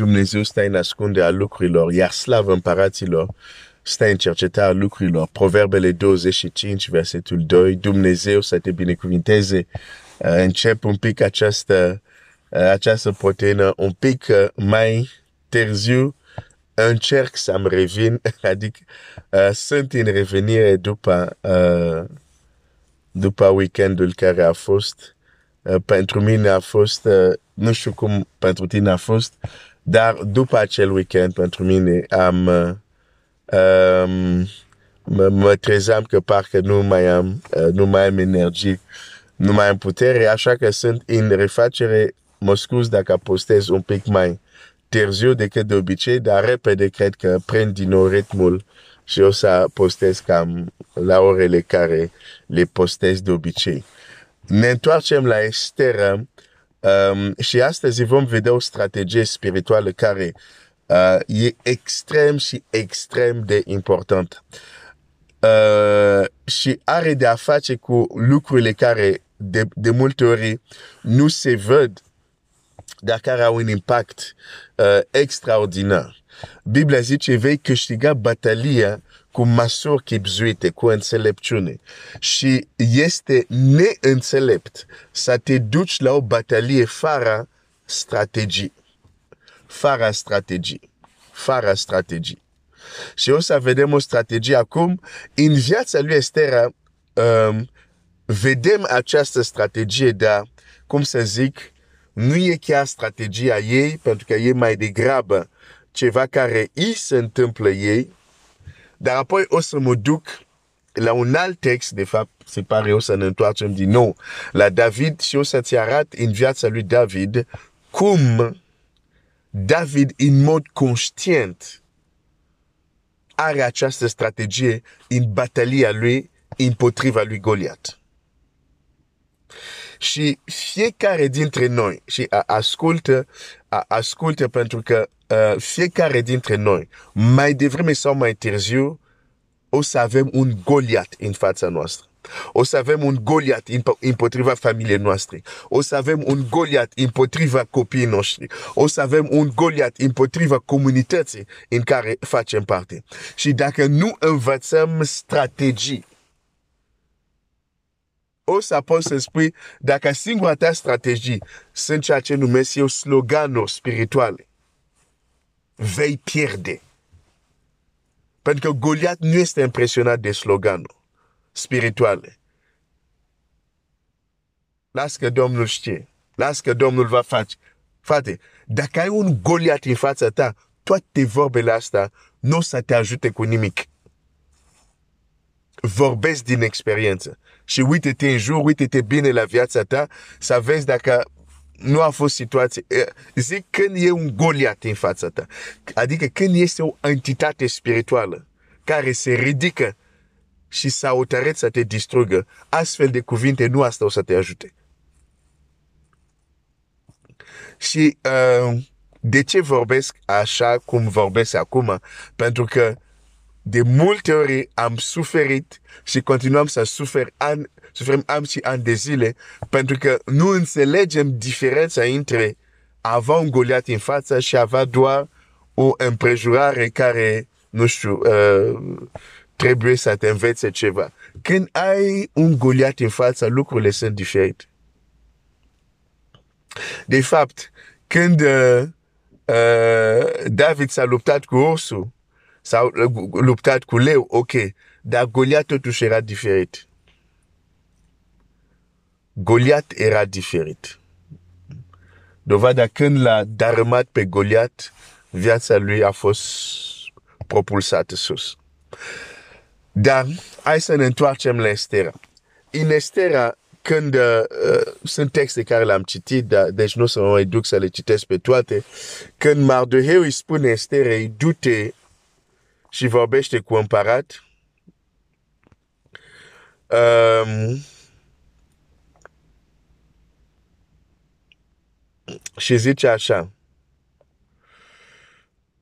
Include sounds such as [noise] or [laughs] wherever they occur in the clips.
Dumnezeu stă în ascunde a lucrurilor, iar slavă împăraților stă în cercetarea lucrurilor. Proverbele 25, versetul 2, Dumnezeu să te binecuvinteze. Uh, încep un pic această, uh, această proteină un pic uh, mai târziu, încerc să-mi revin, [laughs] adică uh, sunt în revenire după, uh, după weekendul care a fost. Uh, pentru mine a fost, uh, nu știu cum pentru tine a fost, dar după acel weekend pentru mine am, uh, um, mă, mă trezeam că parcă nu mai am, uh, nu mai am energie, nu mai am putere, așa că sunt în refacere, mă scuz dacă postez un pic mai târziu decât de obicei, dar repede cred că prind din nou ritmul și o să postez cam la orele care le postez de obicei. Ne întoarcem la Esther um, și astăzi vom vedea o strategie spirituală care uh, e extrem și extrem de importantă. Uh, și are de a face cu lucrurile care de, de multe ori nu se văd dar care au un impact uh, extraordinar. Biblia zice, vei câștiga batalia cu măsuri chipzuite, cu înțelepciune. Și este neînțelept să te duci la o batalie fără strategii. Fără strategii. Fără strategii. Și o să vedem o strategie acum. În viața lui Estera, um, vedem această strategie, dar, cum să zic, nu e chiar strategia ei, pentru că e mai degrabă ceva care îi se întâmplă ei, dar apoi o să mă duc la un alt text, de fapt, se pare o să ne întoarcem din nou la David și o să-ți arăt în viața lui David cum David, în mod conștient, are această strategie în batalia lui împotriva lui Goliat. Și fiecare dintre noi, și ascultă, ascultă pentru că uh, fiecare dintre noi, mai devreme sau mai târziu, o să avem un Goliat în fața noastră. O să avem un Goliat împotriva familiei noastre. O să avem un Goliat împotriva copiii noștri. O să avem un Goliat împotriva comunității în care facem parte. Și dacă nu învățăm strategii o să poți să spui dacă singura ta strategii sunt ceea ce numesc eu sloganuri spirituale, vei pierde. Pentru că Goliat nu este impresionat de sloganuri spirituale. Las că Domnul știe. Las că Domnul va face. Frate, dacă ai un Goliat în fața ta, toate vorbele astea nu o să te ajute cu nimic vorbesc din experiență. Și uite-te în jur, uite-te bine la viața ta, să vezi dacă nu a fost situație. Zic când e un Goliat în fața ta. Adică când este o entitate spirituală care se ridică și s-a hotărât să te distrugă, astfel de cuvinte nu asta o să te ajute. Și uh, de ce vorbesc așa cum vorbesc acum? Pentru că de multe ori am suferit și continuăm să sufer an, suferim ani și ani de zile pentru că nu înțelegem diferența între a avea un Goliat în față și a avea doar o împrejurare care, nu știu, uh, trebuie să te învețe ceva. Când ai un Goliat în față, lucrurile sunt diferite. De fapt, când uh, uh, David s-a luptat cu ursul, s-au luptat cu leu, ok, dar Goliat totuși era diferit. Goliat era diferit. Dovada când l-a darmat pe Goliat, viața lui a fost propulsată sus. Dar hai să ne întoarcem la Estera. În Estera, când uh, sunt texte care le-am citit, dar, deci nu o să mă mai duc să le citesc pe toate, când Mardoheu îi spune Esterei, du-te și vorbește cu împărat. Um, și zice așa,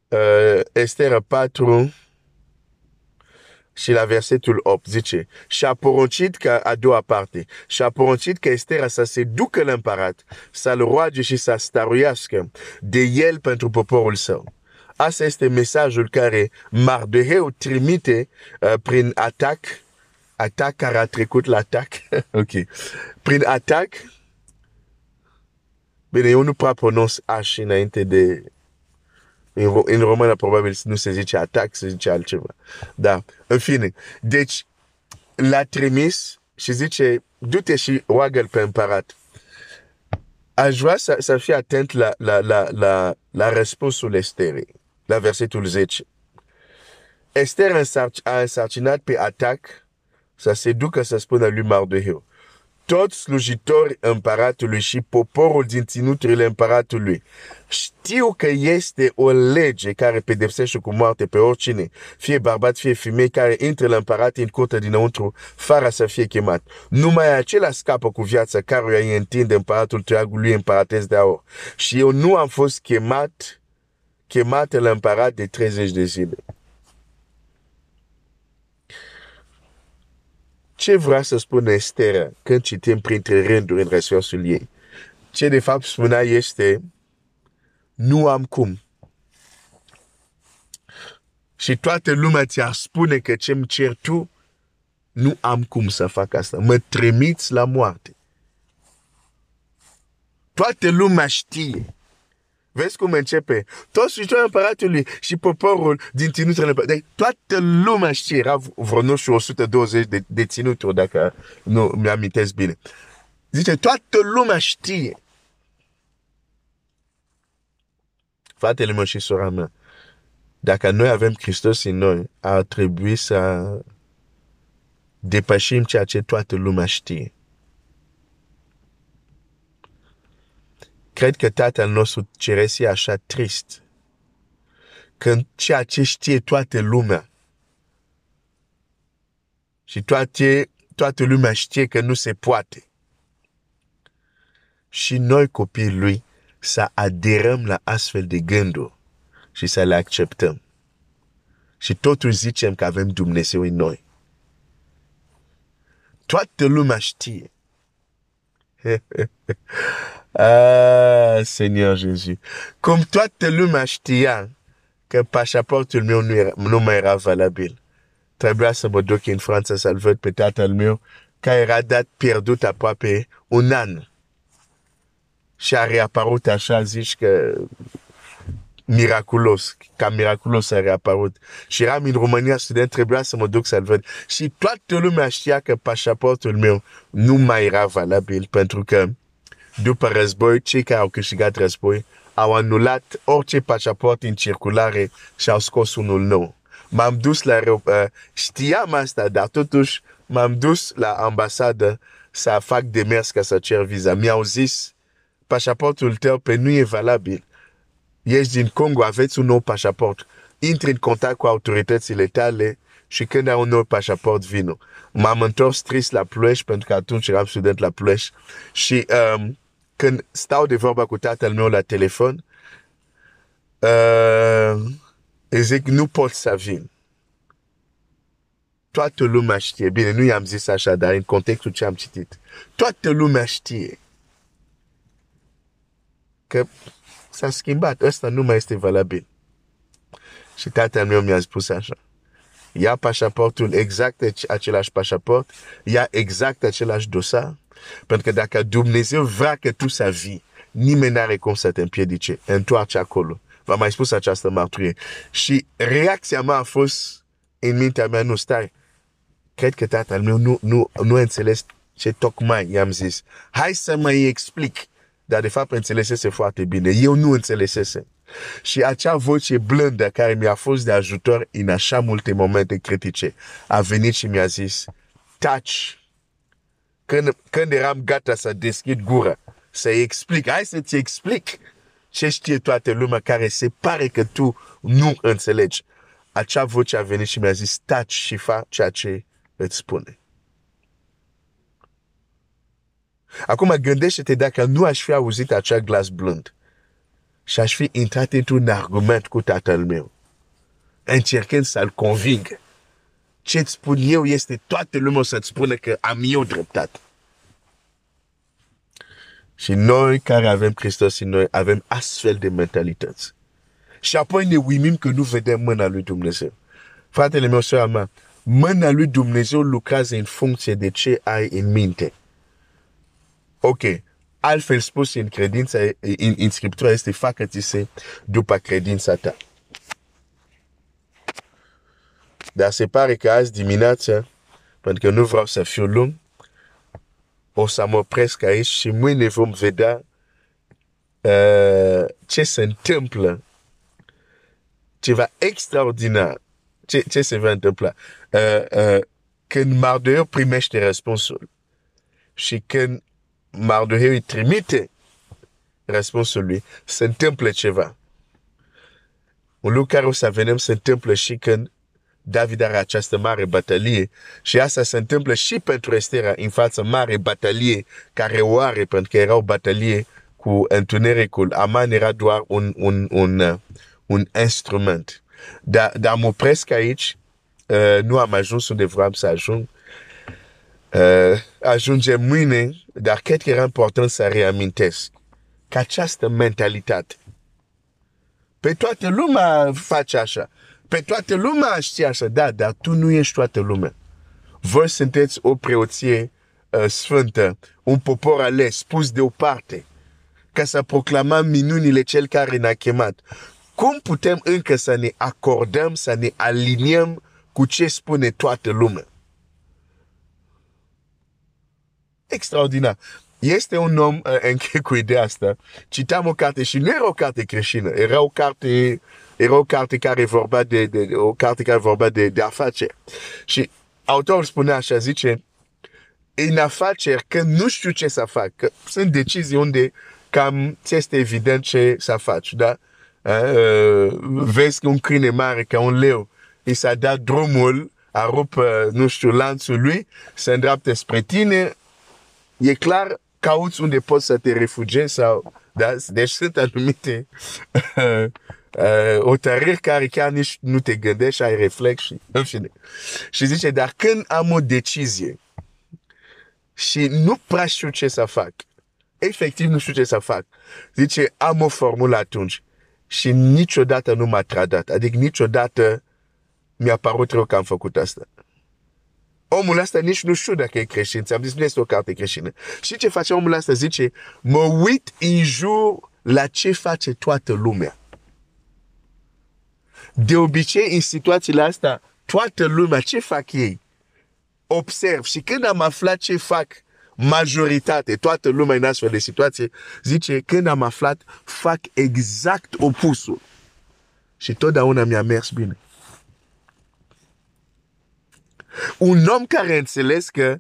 uh, Esther 4, și la versetul 8 zice, și a poruncit ca a doua parte, și a poruncit ca Estera să se ducă la împărat, să-l roage și să staruiască de el pentru poporul său. Asta este mesajul care Mardeheu trimite uh, prin atac, atac care a trecut la atac, [laughs] ok, prin atac, bine, eu nu prea pronunț H înainte de în, în română probabil nu se zice atac, se zice altceva. Da, în fine. Deci, l-a trimis și zice, du-te și roagă pe împărat. Aș vrea să, să fii atent la, la, la, la, la răspunsul Esterei, la versetul 10. Ester a însarcinat pe atac să se ducă să spună lui Mardoheu toți slujitorii împăratului și poporul din ținuturile împăratului știu că este o lege care pedepsește cu moarte pe oricine, fie bărbat, fie femeie, care intră la împărat în curte dinăuntru, fără să fie chemat. Numai acela scapă cu viața căruia îi întinde împăratul treagului împăratesc de aur. Și eu nu am fost chemat, chemat la împărat de 30 de zile. Ce vrea să spună Esther când citim printre rânduri în răspunsul ei? Ce de fapt spunea este, nu am cum. Și toată lumea ți-ar spune că ce-mi cer tu, nu am cum să fac asta. Mă trimiți la moarte. Toată lumea știe Vezi cum începe? Toți slujitorul împăratului și poporul din ținuturile împăratului. Deci toată lumea știe, era vreo, nu știu, 120 de, de ținuturi, dacă nu mi-amintesc bine. Zice, toată lumea știe. Fratele meu și sora mea, dacă noi avem Hristos în noi, ar trebui să depășim ceea ce toată lumea știe. Cred că tatăl nostru ceresc e așa trist. Când ceea ce știe toată lumea și toate, toată lumea știe că nu se poate. Și noi copiii lui să aderăm la astfel de gânduri și să le acceptăm. Și totuși zicem că avem Dumnezeu în noi. Toată lumea știe. [laughs] Ah, Seigneur Jésus. Cum toată lumea știa că pașaportul meu nu, era, nu mai era valabil. Trebuia să mă duc în Franța să-l văd pe tatăl meu, care era dat pierdut aproape un an. Și a reapărut așa, zici că miraculos, ca miraculos a reapărut. Și eram în România student, trebuia să mă duc să-l văd. Și toată lumea știa că pașaportul meu nu mai era valabil, pentru că după război, cei care au câștigat război au anulat orice pașaport în circulare și au scos unul nou. M-am dus la uh, știam asta, dar totuși m-am dus la ambasadă să fac demers ca să cer viza. Mi-au zis, pașaportul tău pe nu e valabil. Ești din Congo, aveți un nou pașaport. Intri în contact cu autoritățile tale și când au un nou pașaport, vino. M-am întors trist la Ploiești, pentru că atunci eram student la Ploiești și um, când stau de vorba cu tatăl meu la telefon, uh, zic, nu pot să vin. Toată lumea știe. Bine, nu i-am zis așa, dar în contextul ce am citit. Toată lumea știe că s-a schimbat. Ăsta nu mai este valabil. Și tatăl meu mi-a spus așa. Ia pașaportul exact același pașaport, ia exact același dosar, pentru că dacă Dumnezeu vrea că tu să vii, nimeni n-are cum să te împiedice. Întoarce acolo. V-am mai spus această mărturie. Și reacția mea a fost în mintea mea, nu stai. Cred că tatăl meu nu, nu, nu înțeles ce tocmai i-am zis. Hai să mă explic. Dar de fapt înțelesese foarte bine. Eu nu înțelesese. Și acea voce blândă care mi-a fost de ajutor în așa multe momente critice a venit și mi-a zis, taci când, când eram gata să deschid gura, să explic, hai să-ți explic ce știe toată lumea care se pare că tu nu înțelegi. Acea voce a venit și mi-a zis, taci și fa ceea ce îți spune. Acum gândește-te dacă nu aș fi auzit acea glas blând și aș fi intrat într-un argument cu tatăl meu, încercând să-l conving. Ce-ți spun eu este toată lumea să-ți spună că am eu dreptate. Și noi care e avem Hristos în noi e avem astfel de mentalități. Și apoi ne uimim că nu vedem mâna lui Dumnezeu. Fratele meu, soia mea, mâna lui Dumnezeu lucrează în funcție de ce ai în minte. Ok, altfel spus în credința, în, în Scriptura este facă-ți se după credința ta. Dar se pare că azi dimineața, pentru că nu vreau să fiu lung, o să mă opresc aici și mâine vom vedea uh, ce se întâmplă. Ceva extraordinar. Ce, ce se va întâmpla? Uh, uh, când Mardoheu primește răspunsul și când Mardoheu îi trimite răspunsul lui, se întâmplă ceva. Un lucru care o să vedem se întâmplă și când David are această mare bătălie și asta se întâmplă și pentru Estera în fața mare bătălie care o are pentru că era o bătălie cu întunericul. Aman era doar un, un, un, uh, un instrument. Dar, dar mă opresc aici, uh, nu am ajuns unde vreau să ajung. Uh, ajungem mâine, dar cred că era important să reamintesc că această mentalitate pe toată lumea face așa. Pe toată lumea știe așa, da, dar tu nu ești toată lumea. Voi sunteți o preoție uh, sfântă, un popor ales, pus deoparte, ca să proclamăm minunile cel care ne-a chemat. Cum putem încă să ne acordăm, să ne aliniem cu ce spune toată lumea? Extraordinar. Este un om uh, [laughs] închei cu ideea asta. Citam o carte și nu era o carte creștină, era o carte era o carte care vorba de, de, de o carte care vorba de, de afaceri. Și autorul spune așa, zice, în afaceri că nu știu ce să fac, că sunt decizii unde cam ți este evident ce să faci, da? Uh, vezi că un câine mare ca un leu i s-a dat drumul, a rupt, nu știu, lanțul lui, se îndreaptă spre tine, e clar, cauți unde poți să te refugiezi sau, da? Deci sunt anumite [laughs] uh, o tăriri care chiar nici nu te gândești, ai reflex și, în fine. Și zice, dar când am o decizie și nu prea știu ce să fac, efectiv nu știu ce să fac, zice, am o formulă atunci și niciodată nu m-a tradat, adică niciodată mi-a părut rău că am făcut asta. Omul ăsta nici nu știu dacă e creștin. Ți-am zis, nu este o carte creștină. Și ce face omul ăsta? Zice, mă uit în jur la ce face toată lumea. De obicei, în situațiile astea, toată lumea, ce fac ei? Observ. Și când am aflat ce fac majoritate, toată lumea în astfel de situație, zice, când am aflat, fac exact opusul. Și totdeauna mi-a mers bine. Un om care a înțeles că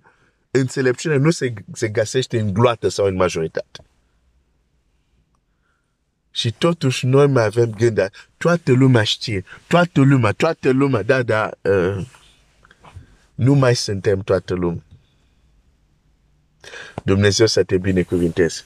înțelepciunea nu se, se găsește în gloată sau în majoritate. Și totuși noi mai avem gând, toată lumea știe, toată lumea, toată lumea, da, da, uh, nu mai suntem toată lumea. Dumnezeu să te binecuvinteze.